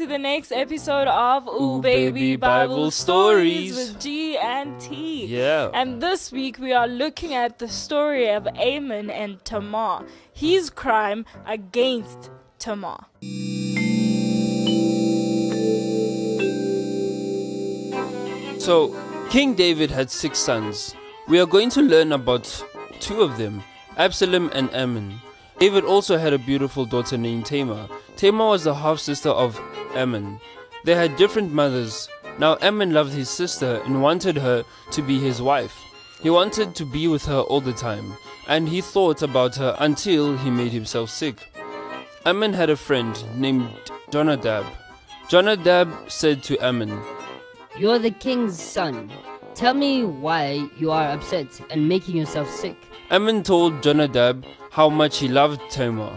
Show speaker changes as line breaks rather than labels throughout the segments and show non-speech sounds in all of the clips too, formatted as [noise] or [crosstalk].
to the next episode of Ooh,
Ooh,
Baby,
Baby
Bible,
Bible
Stories with G and T.
Yeah.
And this week we are looking at the story of Amon and Tamar, his crime against Tamar.
So, King David had six sons. We are going to learn about two of them, Absalom and Ammon. David also had a beautiful daughter named Tamar. Tamar was the half sister of Ammon. They had different mothers. Now, Ammon loved his sister and wanted her to be his wife. He wanted to be with her all the time, and he thought about her until he made himself sick. Ammon had a friend named Jonadab. Jonadab said to Ammon,
You're the king's son. Tell me why you are upset and making yourself sick.
Ammon told Jonadab how much he loved Tamar.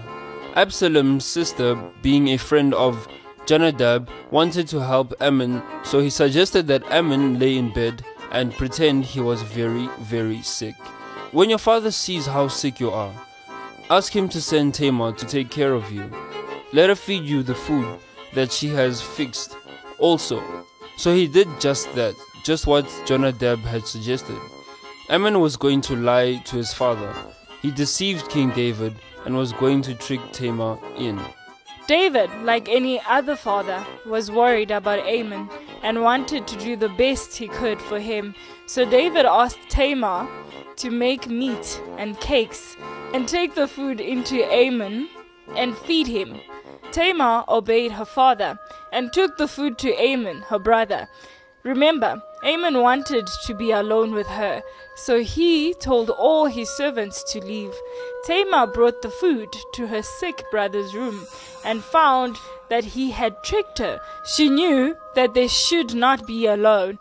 Absalom's sister, being a friend of Jonadab, wanted to help Ammon, so he suggested that Ammon lay in bed and pretend he was very, very sick. When your father sees how sick you are, ask him to send Tamar to take care of you. Let her feed you the food that she has fixed also. So he did just that, just what Jonadab had suggested. Ammon was going to lie to his father. He deceived King David and was going to trick Tamar in.
David, like any other father, was worried about Amon and wanted to do the best he could for him. So David asked Tamar to make meat and cakes and take the food into Amon and feed him. Tamar obeyed her father and took the food to Amon, her brother. Remember, Amon wanted to be alone with her, so he told all his servants to leave. Tamar brought the food to her sick brother's room and found that he had tricked her. She knew that they should not be alone.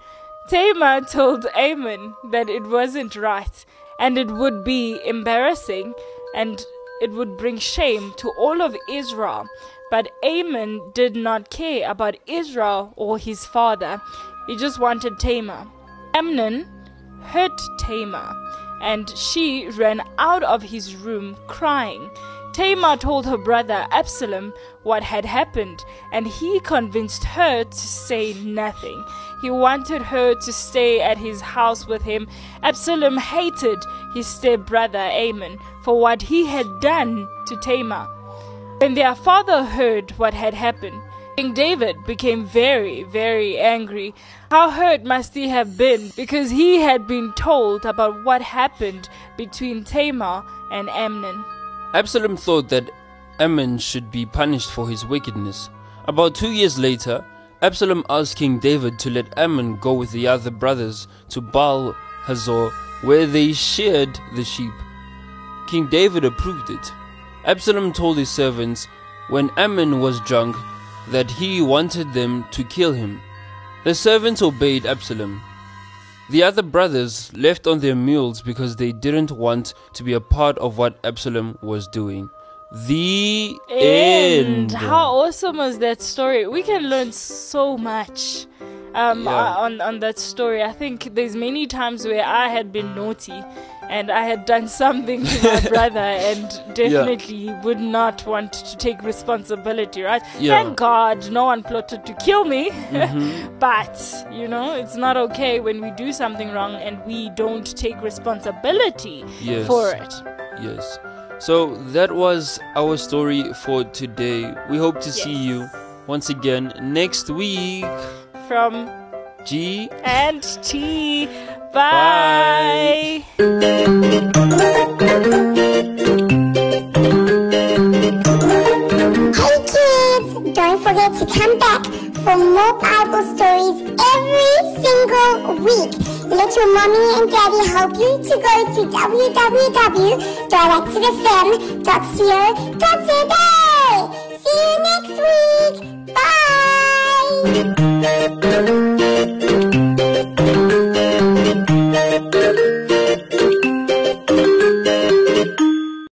Tamar told Amon that it wasn't right and it would be embarrassing and it would bring shame to all of Israel. But Amon did not care about Israel or his father. He just wanted Tamar. Amnon hurt Tamar, and she ran out of his room crying. Tamar told her brother Absalom what had happened, and he convinced her to say nothing. He wanted her to stay at his house with him. Absalom hated his stepbrother Amon for what he had done to Tamar. When their father heard what had happened, King David became very, very angry. How hurt must he have been because he had been told about what happened between Tamar and Amnon.
Absalom thought that Amnon should be punished for his wickedness. About two years later, Absalom asked King David to let Ammon go with the other brothers to Baal Hazor, where they sheared the sheep. King David approved it. Absalom told his servants when Ammon was drunk that he wanted them to kill him. The servants obeyed Absalom. The other brothers left on their mules because they didn't want to be a part of what Absalom was doing. The end.
How awesome was that story? We can learn so much um,
Yeah.
uh, on on that story. I think there's many times where I had been naughty and I had done [laughs] something to my [laughs] brother and definitely would not want to take responsibility, right?
Yeah.
Thank God no one plotted to kill me.
Mhm. [laughs]
but, you know, it's not okay when we do something wrong and we don't take responsibility
Yes.
for it.
Yes. So that was our story for today. We hope to see you once again next week.
From
G.
and T. Bye.
Hey kids! Don't forget to come back for more Bible stories every single week. Let your mommy and daddy help you to go to www.directedfm.co.za. See you next week. Bye! Thank you.